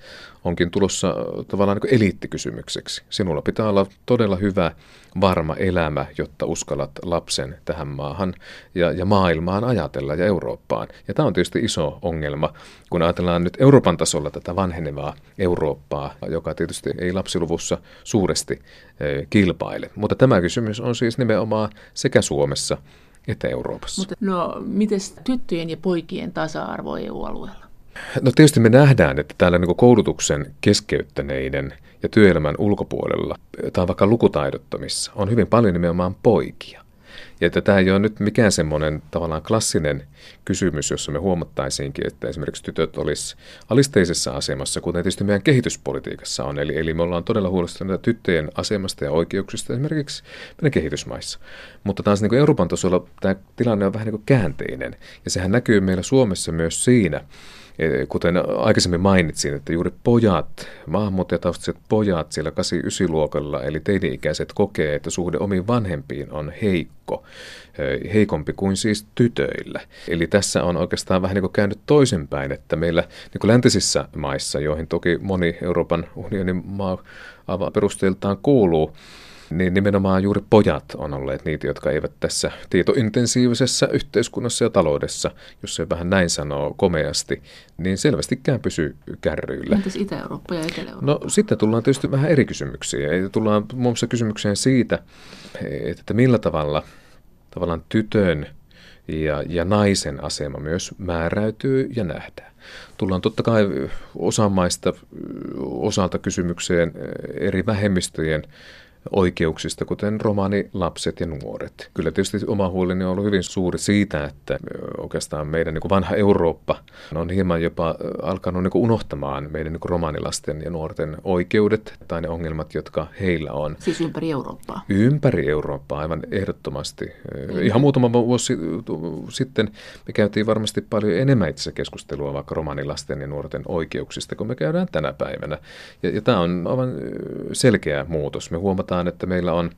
onkin tulossa tavallaan niin eliittikysymykseksi. Sinulla pitää olla todella hyvä, varma elämä, jotta uskallat lapsen tähän maahan ja, ja maailmaan ajatella ja Eurooppaan. Ja tämä on tietysti iso ongelma, kun ajatellaan nyt Euroopan tasolla tätä vanhenevaa Eurooppaa, joka tietysti ei lapsiluvussa suuresti e, kilpaile. Mutta tämä kysymys on siis nimenomaan sekä Suomessa Etä-Euroopassa. Mutta no, miten tyttöjen ja poikien tasa-arvo EU-alueella? No tietysti me nähdään, että täällä niin koulutuksen keskeyttäneiden ja työelämän ulkopuolella, tai vaikka lukutaidottomissa, on hyvin paljon nimenomaan poikia. Ja että tämä ei ole nyt mikään semmoinen tavallaan klassinen kysymys, jossa me huomattaisiinkin, että esimerkiksi tytöt olisi alisteisessa asemassa, kuten tietysti meidän kehityspolitiikassa on. Eli, eli me ollaan todella huolestuneita tyttöjen asemasta ja oikeuksista esimerkiksi meidän kehitysmaissa. Mutta taas niin kuin Euroopan tasolla tämä tilanne on vähän niin kuin käänteinen. Ja sehän näkyy meillä Suomessa myös siinä, kuten aikaisemmin mainitsin, että juuri pojat, maahanmuuttajataustaiset pojat siellä 8-9-luokalla, eli teini-ikäiset kokee, että suhde omiin vanhempiin on heikko, eh, heikompi kuin siis tytöillä. Eli tässä on oikeastaan vähän niin kuin käynyt toisinpäin, että meillä niin kuin läntisissä maissa, joihin toki moni Euroopan unionin maa perusteeltaan kuuluu, niin nimenomaan juuri pojat on olleet niitä, jotka eivät tässä tietointensiivisessä yhteiskunnassa ja taloudessa, jos se vähän näin sanoo komeasti, niin selvästikään pysy kärryillä. Entäs Itä-Eurooppa ja Etelä-Eurooppa? No sitten tullaan tietysti vähän eri kysymyksiä. Tullaan muun muassa kysymykseen siitä, että millä tavalla tavallaan tytön ja, ja naisen asema myös määräytyy ja nähdään. Tullaan totta kai osan maista osalta kysymykseen eri vähemmistöjen oikeuksista, kuten romani, lapset ja nuoret. Kyllä tietysti oma huoleni on ollut hyvin suuri siitä, että oikeastaan meidän niin kuin vanha Eurooppa on hieman jopa alkanut niin kuin unohtamaan meidän niin kuin romanilasten ja nuorten oikeudet tai ne ongelmat, jotka heillä on. Siis ympäri Eurooppaa? Ympäri Eurooppaa, aivan ehdottomasti. Mm. Ihan muutama vuosi sitten me käytiin varmasti paljon enemmän itse keskustelua vaikka romanilasten ja nuorten oikeuksista, kun me käydään tänä päivänä. Ja, ja tämä on aivan selkeä muutos. Me huomataan huomataan, että meillä on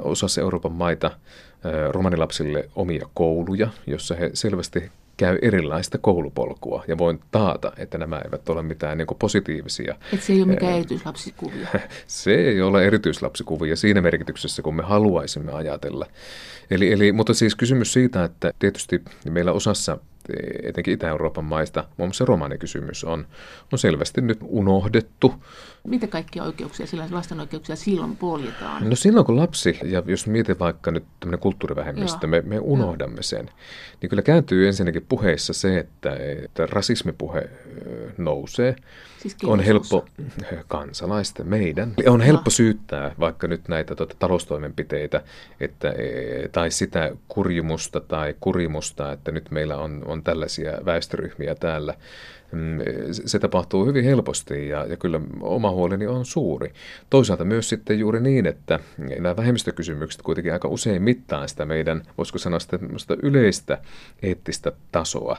osassa Euroopan maita romanilapsille omia kouluja, jossa he selvästi käy erilaista koulupolkua ja voin taata, että nämä eivät ole mitään niin positiivisia. Et se ei ole mikään erityislapsikuvia. se ei ole erityislapsikuvia siinä merkityksessä, kun me haluaisimme ajatella. Eli, eli, mutta siis kysymys siitä, että tietysti meillä osassa etenkin Itä-Euroopan maista, muun muassa romanikysymys on, on selvästi nyt unohdettu. Mitä kaikkia oikeuksia, sillä lasten oikeuksia silloin poljetaan? No silloin kun lapsi, ja jos mietit vaikka nyt tämmöinen kulttuurivähemmistö, me, me unohdamme Joo. sen, niin kyllä kääntyy ensinnäkin puheissa se, että, että rasismipuhe nousee. Siis on helppo kansalaisten, meidän, on helppo syyttää vaikka nyt näitä tuota, taloustoimenpiteitä että, e, tai sitä kurjumusta tai kurimusta, että nyt meillä on, on tällaisia väestöryhmiä täällä se tapahtuu hyvin helposti ja, ja kyllä oma huoleni on suuri. Toisaalta myös sitten juuri niin, että nämä vähemmistökysymykset kuitenkin aika usein mittaa sitä meidän, voisiko sanoa sitä yleistä eettistä tasoa.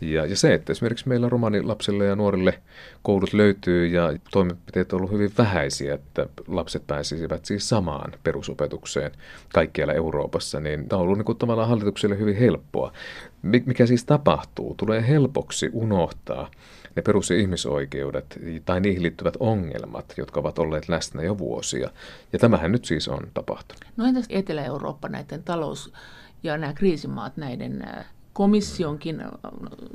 Ja, ja se, että esimerkiksi meillä romanilapsille ja nuorille koulut löytyy ja toimenpiteet on ollut hyvin vähäisiä, että lapset pääsisivät siis samaan perusopetukseen kaikkialla Euroopassa, niin tämä on ollut niin kuin tavallaan hallitukselle hyvin helppoa. Mikä siis tapahtuu? Tulee helpoksi unohtaa ne perus- ja ihmisoikeudet tai niihin liittyvät ongelmat, jotka ovat olleet läsnä jo vuosia. Ja tämähän nyt siis on tapahtunut. No entäs Etelä-Eurooppa näiden talous- ja nämä kriisimaat näiden komissionkin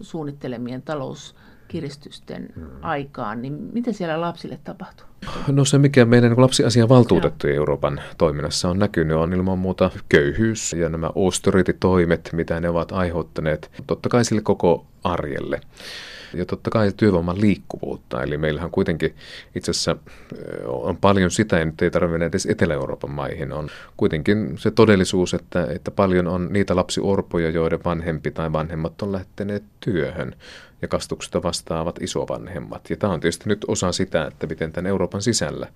suunnittelemien talouskiristysten hmm. aikaan, niin mitä siellä lapsille tapahtuu? No se, mikä meidän niin lapsiasian valtuutettujen Euroopan toiminnassa on näkynyt, on ilman muuta köyhyys ja nämä austerity-toimet, mitä ne ovat aiheuttaneet totta kai sille koko arjelle ja totta kai työvoiman liikkuvuutta. Eli meillähän kuitenkin itse asiassa on paljon sitä, ja nyt ei tarvitse mennä edes Etelä-Euroopan maihin, on kuitenkin se todellisuus, että, että paljon on niitä lapsiorpoja, joiden vanhempi tai vanhemmat on lähteneet työhön ja kastuksesta vastaavat isovanhemmat. Ja tämä on tietysti nyt osa sitä, että miten tämän Euroopan sisällä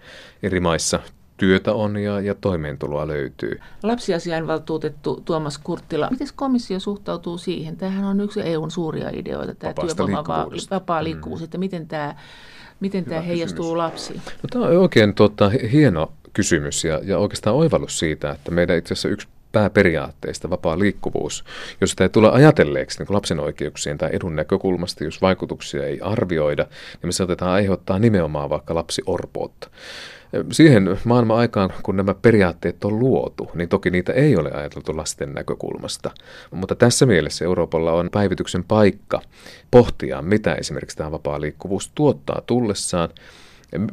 eri maissa työtä on ja, ja toimeentuloa löytyy. Lapsiasiainvaltuutettu Tuomas Kurttila, miten komissio suhtautuu siihen? Tämähän on yksi EUn suuria ideoita, tämä työvoima vapaa liikkuvuus, mm. että miten tämä, miten tämä heijastuu kysymys. lapsiin? No, tämä on oikein tota, hieno kysymys ja, ja oikeastaan oivallus siitä, että meidän itse asiassa yksi pääperiaatteista vapaa liikkuvuus, jos sitä ei tule ajatelleeksi niin lapsen oikeuksien tai edun näkökulmasta, jos vaikutuksia ei arvioida, niin me saatetaan aiheuttaa nimenomaan vaikka lapsiorpoutta. Siihen maailman aikaan, kun nämä periaatteet on luotu, niin toki niitä ei ole ajateltu lasten näkökulmasta. Mutta tässä mielessä Euroopalla on päivityksen paikka pohtia, mitä esimerkiksi tämä vapaa liikkuvuus tuottaa tullessaan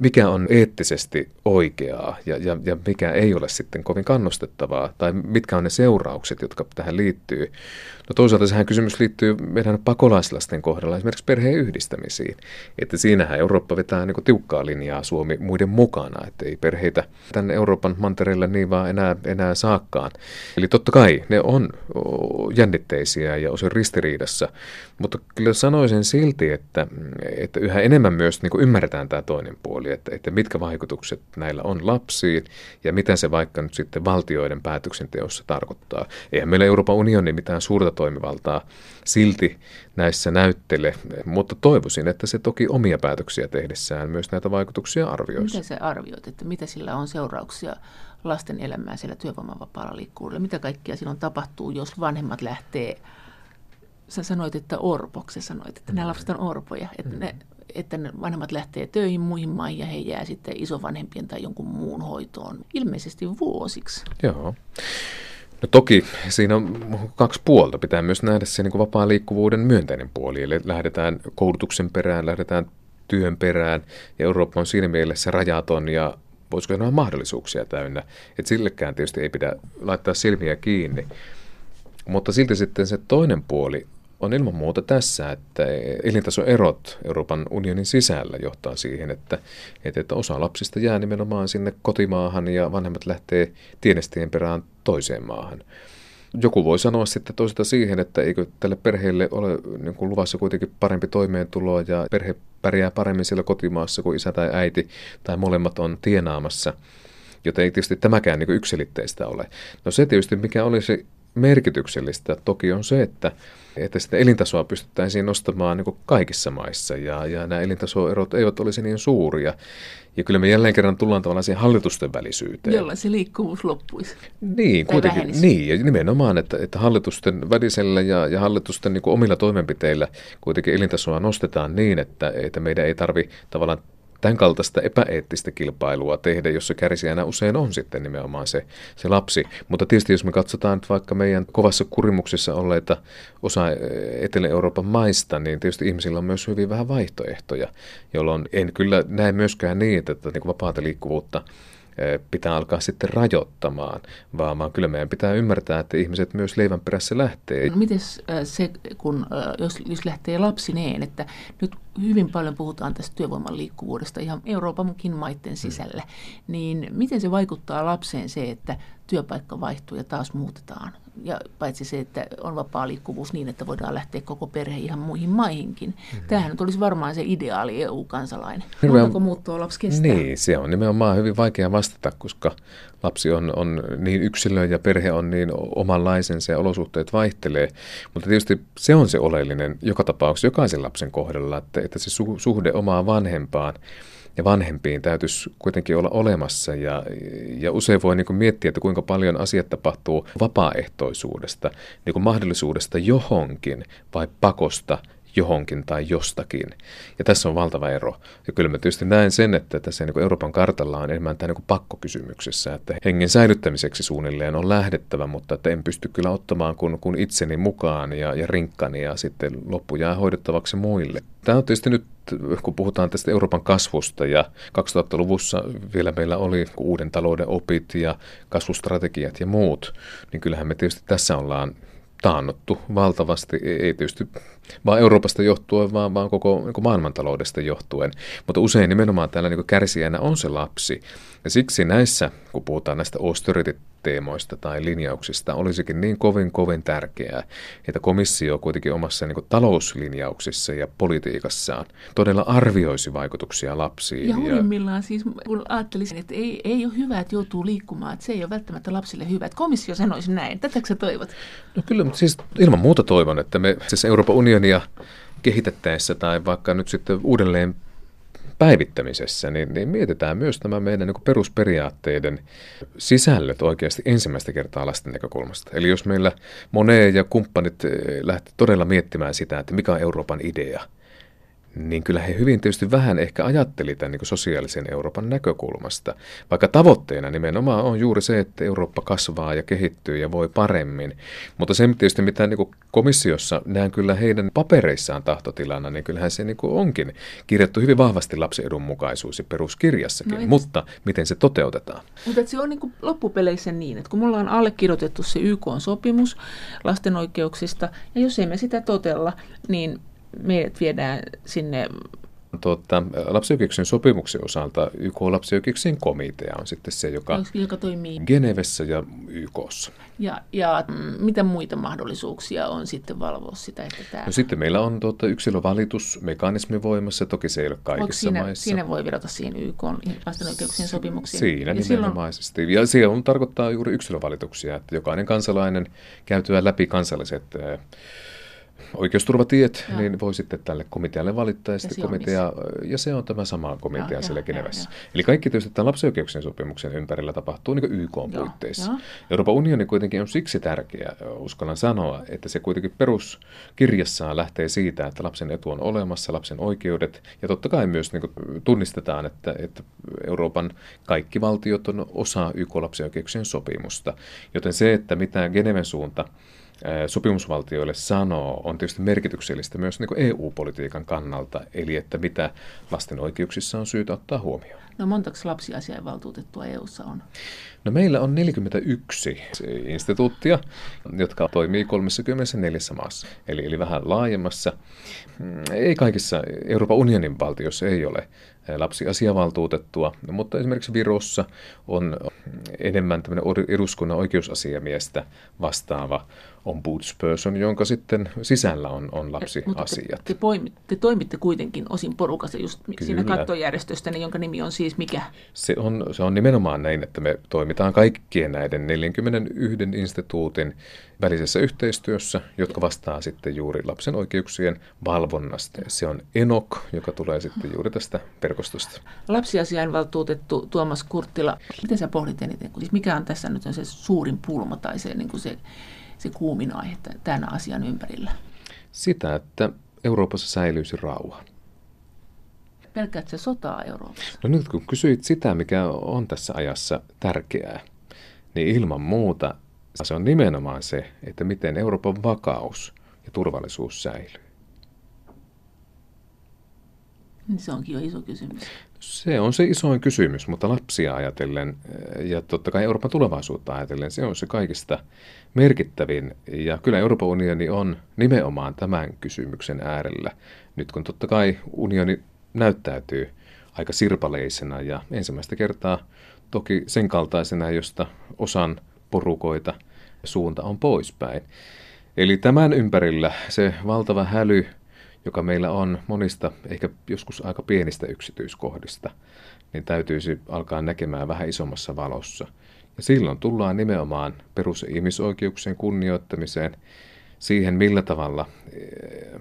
mikä on eettisesti oikeaa ja, ja, ja mikä ei ole sitten kovin kannustettavaa, tai mitkä on ne seuraukset, jotka tähän liittyy. No toisaalta sehän kysymys liittyy meidän pakolaislasten kohdalla esimerkiksi perheen yhdistämisiin. Että siinähän Eurooppa vetää niin tiukkaa linjaa Suomi muiden mukana, että ei perheitä tänne Euroopan mantereelle niin vaan enää, enää saakkaan. Eli totta kai ne on jännitteisiä ja osin ristiriidassa, mutta kyllä sanoisin silti, että, että yhä enemmän myös niin ymmärretään tämä toinen puoli, että, että mitkä vaikutukset näillä on lapsiin ja mitä se vaikka nyt sitten valtioiden päätöksenteossa tarkoittaa. Eihän meillä Euroopan unioni mitään suurta toimivaltaa silti näissä näyttele, mutta toivoisin, että se toki omia päätöksiä tehdessään myös näitä vaikutuksia arvioisi. Miten se arvioit, että mitä sillä on seurauksia lasten elämään siellä työvoimavapaalla liikkuudella? Mitä kaikkea silloin tapahtuu, jos vanhemmat lähtee sä sanoit, että orpoksi sanoit, että nämä lapset on orpoja, että ne, että ne vanhemmat lähtee töihin muihin maihin ja he jää sitten isovanhempien tai jonkun muun hoitoon ilmeisesti vuosiksi. Joo. No toki siinä on kaksi puolta. Pitää myös nähdä se niin vapaa liikkuvuuden myönteinen puoli. Eli lähdetään koulutuksen perään, lähdetään työn perään. Ja Eurooppa on siinä mielessä rajaton ja voisiko sanoa mahdollisuuksia täynnä. Että sillekään tietysti ei pidä laittaa silmiä kiinni. Mutta silti sitten se toinen puoli on ilman muuta tässä, että elintasoerot Euroopan unionin sisällä johtaa siihen, että, että osa lapsista jää nimenomaan sinne kotimaahan ja vanhemmat lähtee tienestien perään toiseen maahan. Joku voi sanoa sitten toisaalta siihen, että eikö tälle perheelle ole niin kuin luvassa kuitenkin parempi toimeentulo ja perhe pärjää paremmin siellä kotimaassa kuin isä tai äiti tai molemmat on tienaamassa. Joten ei tietysti tämäkään niin yksilitteistä ole. No se tietysti, mikä olisi merkityksellistä toki on se, että, että sitä elintasoa pystyttäisiin nostamaan niin kaikissa maissa ja, ja nämä elintasoerot eivät olisi niin suuria. Ja kyllä me jälleen kerran tullaan tavallaan siihen hallitusten välisyyteen. Jolla se liikkuvuus loppuisi. Niin, kuitenkin. Vähenisi. Niin, ja nimenomaan, että, että hallitusten välisellä ja, ja hallitusten niin omilla toimenpiteillä kuitenkin elintasoa nostetaan niin, että, että meidän ei tarvi tavallaan tämän kaltaista epäeettistä kilpailua tehdä, jossa kärsijänä usein on sitten nimenomaan se, se lapsi. Mutta tietysti jos me katsotaan nyt vaikka meidän kovassa kurimuksessa olleita osa Etelä-Euroopan maista, niin tietysti ihmisillä on myös hyvin vähän vaihtoehtoja, jolloin en kyllä näe myöskään niin, että niin vapaata liikkuvuutta pitää alkaa sitten rajoittamaan, vaan, vaan kyllä meidän pitää ymmärtää, että ihmiset myös leivän perässä lähtee. No, Miten se, kun, jos, jos lähtee lapsineen, että nyt hyvin paljon puhutaan tästä työvoiman liikkuvuudesta ihan Euroopankin maiden sisällä, hmm. niin miten se vaikuttaa lapseen se, että työpaikka vaihtuu ja taas muutetaan? Ja paitsi se, että on vapaa liikkuvuus niin, että voidaan lähteä koko perhe ihan muihin maihinkin. Mm-hmm. Tämähän nyt olisi varmaan se ideaali EU-kansalainen. Voidaanko muuttua lapsi kestää? Niin, se on nimenomaan hyvin vaikea vastata, koska lapsi on, on niin yksilö ja perhe on niin omanlaisensa ja olosuhteet vaihtelee. Mutta tietysti se on se oleellinen joka tapauksessa jokaisen lapsen kohdalla, että, että se su, suhde omaan vanhempaan ja vanhempiin täytyisi kuitenkin olla olemassa. Ja, ja usein voi niin kuin miettiä, että kuinka paljon asiat tapahtuu vapaaehtoisuudesta, niin kuin mahdollisuudesta johonkin vai pakosta johonkin tai jostakin. Ja tässä on valtava ero. Ja kyllä mä tietysti näen sen, että tässä niin Euroopan kartalla on enemmän tämä niin pakkokysymyksessä, että hengen säilyttämiseksi suunnilleen on lähdettävä, mutta että en pysty kyllä ottamaan kun, kun itseni mukaan ja, ja rinkkani ja sitten loppu jää hoidettavaksi muille. Tämä on tietysti nyt, kun puhutaan tästä Euroopan kasvusta ja 2000-luvussa vielä meillä oli uuden talouden opit ja kasvustrategiat ja muut, niin kyllähän me tietysti tässä ollaan taannuttu valtavasti, ei tietysti vaan Euroopasta johtuen, vaan, vaan koko niin maailmantaloudesta johtuen. Mutta usein nimenomaan täällä niin kärsijänä on se lapsi. Ja siksi näissä, kun puhutaan näistä austerity-teemoista tai linjauksista, olisikin niin kovin kovin tärkeää, että komissio kuitenkin omassa niin talouslinjauksissa ja politiikassaan todella arvioisi vaikutuksia lapsiin. Ja huimmillaan ja... siis, kun ajattelisin, että ei, ei ole hyvä, että joutuu liikkumaan, että se ei ole välttämättä lapsille hyvä. Että komissio sanoisi näin. Tätäkö sä toivot? No kyllä, mutta siis ilman muuta toivon, että me siis Euroopan unionia kehitettäessä tai vaikka nyt sitten uudelleen päivittämisessä, niin, niin mietitään myös nämä meidän niin perusperiaatteiden sisällöt oikeasti ensimmäistä kertaa lasten näkökulmasta. Eli jos meillä Monet ja kumppanit eh, lähti todella miettimään sitä, että mikä on Euroopan idea – niin kyllä he hyvin tietysti vähän ehkä ajatteli tämän niin sosiaalisen Euroopan näkökulmasta, vaikka tavoitteena nimenomaan on juuri se, että Eurooppa kasvaa ja kehittyy ja voi paremmin. Mutta se tietysti, mitä niin komissiossa näen kyllä heidän papereissaan tahtotilana, niin kyllähän se niin onkin kirjattu hyvin vahvasti lapsen mukaisuus ja peruskirjassakin, no, mutta miten se toteutetaan? Mutta se on niin loppupeleissä niin, että kun me ollaan allekirjoitettu se YK-sopimus lasten oikeuksista, ja jos emme sitä totella, niin meidät viedään sinne Tuota, lapsioikeuksien sopimuksen osalta YK lapsioikeuksien komitea on sitten se, joka, joka toimii Genevessä ja YKssa. Ja, ja mm, mitä muita mahdollisuuksia on sitten valvoa sitä, että tämä... No sitten meillä on tuota, yksilövalitusmekanismi voimassa, toki se ei ole kaikissa siinä, maissa. Siinä voi vedota siihen YK lasten oikeuksien sopimuksiin. Siinä ja nimenomaisesti. Silloin... Ja se on, tarkoittaa juuri yksilövalituksia, että jokainen kansalainen käytyä läpi kansalliset oikeusturvatiet, ja. niin voi sitten tälle komitealle valittaa, ja, ja komitea, ja se on tämä sama komitea ja, siellä Genevessä. Ja. Eli kaikki tietysti tämän lapsioikeuksien sopimuksen ympärillä tapahtuu niin YK puitteissa. Ja. Euroopan unioni kuitenkin on siksi tärkeä, uskallan sanoa, että se kuitenkin peruskirjassaan lähtee siitä, että lapsen etu on olemassa, lapsen oikeudet, ja totta kai myös niin kuin, tunnistetaan, että, että Euroopan kaikki valtiot on osa YK lapsioikeuksien sopimusta. Joten se, että mitä Geneven suunta sopimusvaltioille sanoo, on tietysti merkityksellistä myös niin EU-politiikan kannalta, eli että mitä lasten oikeuksissa on syytä ottaa huomioon. No montako lapsiasiainvaltuutettua EU:ssa on? No meillä on 41 instituuttia, jotka toimii 34 maassa, eli, eli vähän laajemmassa. Mm, ei kaikissa Euroopan unionin valtioissa ei ole lapsiasiavaltuutettua, mutta esimerkiksi Virossa on enemmän tämmöinen eduskunnan oikeusasiamiestä vastaava ombudsperson, jonka sitten sisällä on, on lapsiasiat. Te, te, poimitte, te toimitte kuitenkin osin porukassa just Kyllä. siinä kattojärjestöstä, jonka nimi on siis mikä? Se on, se on nimenomaan näin, että me toimitaan kaikkien näiden 41 instituutin välisessä yhteistyössä, jotka vastaa sitten juuri lapsen oikeuksien valvonnasta. Se on ENOK, joka tulee sitten juuri tästä verkostosta. Lapsiasiainvaltuutettu Tuomas Kurttila, miten sä pohdit eniten, siis mikä on tässä nyt se suurin pulma tai se, niin kuin se, se kuumin aihe tämän asian ympärillä? Sitä, että Euroopassa säilyisi rauha. Pelkäätkö se sotaa Euroopassa? No nyt kun kysyit sitä, mikä on tässä ajassa tärkeää, niin ilman muuta se on nimenomaan se, että miten Euroopan vakaus ja turvallisuus säilyy. Se onkin jo iso kysymys. Se on se isoin kysymys, mutta lapsia ajatellen ja totta kai Euroopan tulevaisuutta ajatellen se on se kaikista merkittävin. Ja kyllä Euroopan unioni on nimenomaan tämän kysymyksen äärellä. Nyt kun totta kai unioni näyttäytyy aika sirpaleisena ja ensimmäistä kertaa toki sen kaltaisena, josta osan porukoita suunta on poispäin. Eli tämän ympärillä se valtava häly, joka meillä on monista, ehkä joskus aika pienistä yksityiskohdista, niin täytyisi alkaa näkemään vähän isommassa valossa. Ja silloin tullaan nimenomaan perus- ja ihmisoikeuksien kunnioittamiseen, siihen millä tavalla eh,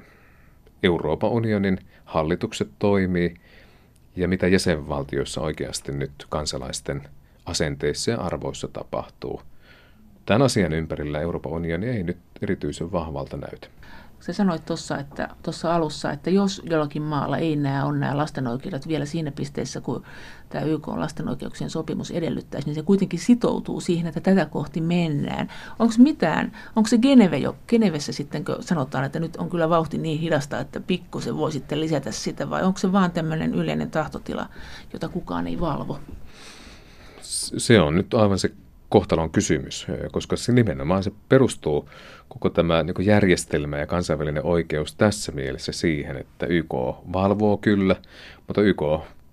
Euroopan unionin hallitukset toimii ja mitä jäsenvaltioissa oikeasti nyt kansalaisten asenteissa ja arvoissa tapahtuu. Tämän asian ympärillä Euroopan unioni ei nyt erityisen vahvalta näytä. Sä sanoit tuossa että, tuossa alussa, että jos jollakin maalla ei nämä on nämä lasten oikeudet vielä siinä pisteessä, kun tämä YK on lasten oikeuksien sopimus edellyttäisi, niin se kuitenkin sitoutuu siihen, että tätä kohti mennään. Onko mitään, onko se Geneve jo, Genevessä sitten, kun sanotaan, että nyt on kyllä vauhti niin hidasta, että pikkusen voi sitten lisätä sitä, vai onko se vaan tämmöinen yleinen tahtotila, jota kukaan ei valvo? Se on nyt aivan se kohtalon kysymys, koska se nimenomaan se perustuu koko tämä niin järjestelmä ja kansainvälinen oikeus tässä mielessä siihen, että YK valvoo kyllä, mutta YK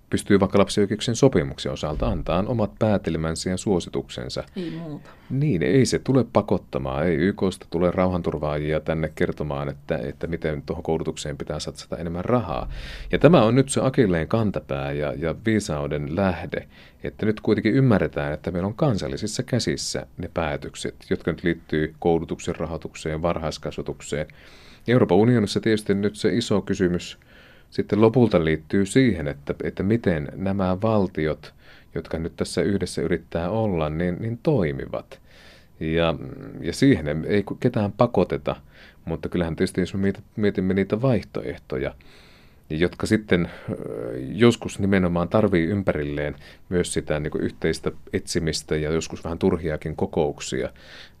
pystyy vaikka lapsioikeuksien sopimuksen osalta antaa omat päätelmänsä ja suosituksensa. Ei muuta. Niin, ei se tule pakottamaan. Ei YKsta tule rauhanturvaajia tänne kertomaan, että, että miten tuohon koulutukseen pitää satsata enemmän rahaa. Ja tämä on nyt se akilleen kantapää ja, ja viisauden lähde, että nyt kuitenkin ymmärretään, että meillä on kansallisissa käsissä ne päätökset, jotka nyt liittyy koulutuksen rahoitukseen, varhaiskasvatukseen. Euroopan unionissa tietysti nyt se iso kysymys – sitten lopulta liittyy siihen, että, että miten nämä valtiot, jotka nyt tässä yhdessä yrittää olla, niin, niin toimivat. Ja, ja siihen ei ketään pakoteta, mutta kyllähän tietysti jos me mietimme niitä vaihtoehtoja, jotka sitten joskus nimenomaan tarvii ympärilleen myös sitä niin kuin yhteistä etsimistä ja joskus vähän turhiakin kokouksia,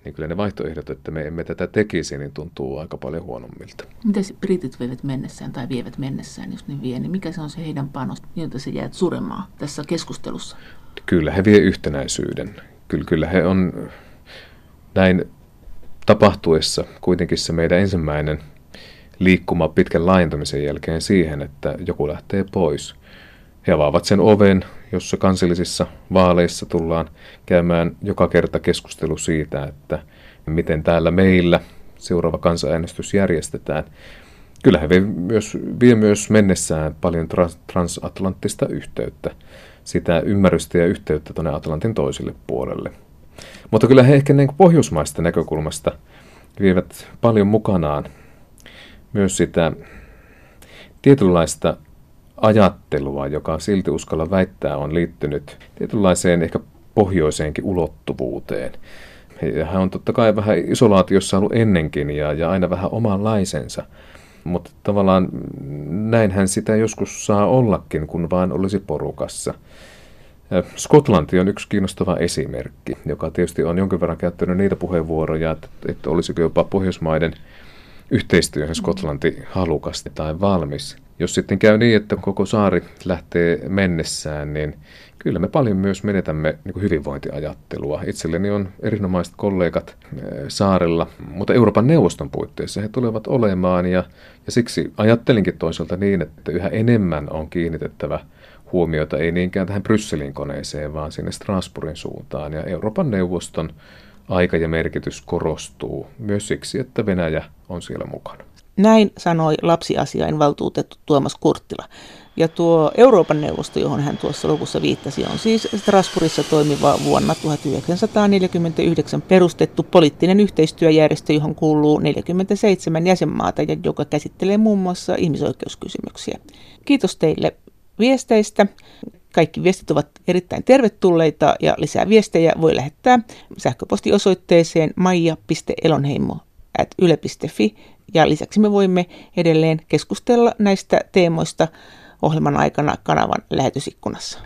niin kyllä ne vaihtoehdot, että me emme tätä tekisi, niin tuntuu aika paljon huonommilta. Miten britit vievät mennessään tai vievät mennessään, jos ne vie, niin mikä se on se heidän panos, jota se jäät suremaan tässä keskustelussa? Kyllä he vie yhtenäisyyden. Kyllä, kyllä he on näin tapahtuessa kuitenkin se meidän ensimmäinen liikkuma pitkän laajentumisen jälkeen siihen, että joku lähtee pois. He avaavat sen oven, jossa kansallisissa vaaleissa tullaan käymään joka kerta keskustelu siitä, että miten täällä meillä seuraava kansanäänestys järjestetään. Kyllä he vie myös, vie myös mennessään paljon trans- transatlanttista yhteyttä, sitä ymmärrystä ja yhteyttä tuonne Atlantin toiselle puolelle. Mutta kyllä he ehkä niin pohjoismaista näkökulmasta vievät paljon mukanaan myös sitä tietynlaista ajattelua, joka silti uskalla väittää on liittynyt tietynlaiseen ehkä pohjoiseenkin ulottuvuuteen. Ja hän on totta kai vähän isolaatiossa ollut ennenkin ja, ja aina vähän omanlaisensa. Mutta tavallaan näinhän sitä joskus saa ollakin, kun vaan olisi porukassa. Skotlanti on yksi kiinnostava esimerkki, joka tietysti on jonkin verran käyttänyt niitä puheenvuoroja, että, että olisiko jopa Pohjoismaiden yhteistyöhön Skotlanti halukasti tai valmis. Jos sitten käy niin, että koko saari lähtee mennessään, niin kyllä me paljon myös menetämme niin hyvinvointiajattelua. Itselleni on erinomaiset kollegat eh, saarella, mutta Euroopan neuvoston puitteissa he tulevat olemaan ja, ja siksi ajattelinkin toisaalta niin, että yhä enemmän on kiinnitettävä huomiota ei niinkään tähän Brysselin koneeseen, vaan sinne Strasbourgin suuntaan. Ja Euroopan neuvoston aika ja merkitys korostuu myös siksi, että Venäjä on siellä mukana. Näin sanoi lapsiasiain valtuutettu Tuomas Kurttila. Ja tuo Euroopan neuvosto, johon hän tuossa lopussa viittasi, on siis Strasbourgissa toimiva vuonna 1949 perustettu poliittinen yhteistyöjärjestö, johon kuuluu 47 jäsenmaata ja joka käsittelee muun muassa ihmisoikeuskysymyksiä. Kiitos teille viesteistä. Kaikki viestit ovat erittäin tervetulleita ja lisää viestejä voi lähettää sähköpostiosoitteeseen maija.elonheimo.yle.fi ja lisäksi me voimme edelleen keskustella näistä teemoista ohjelman aikana kanavan lähetysikkunassa.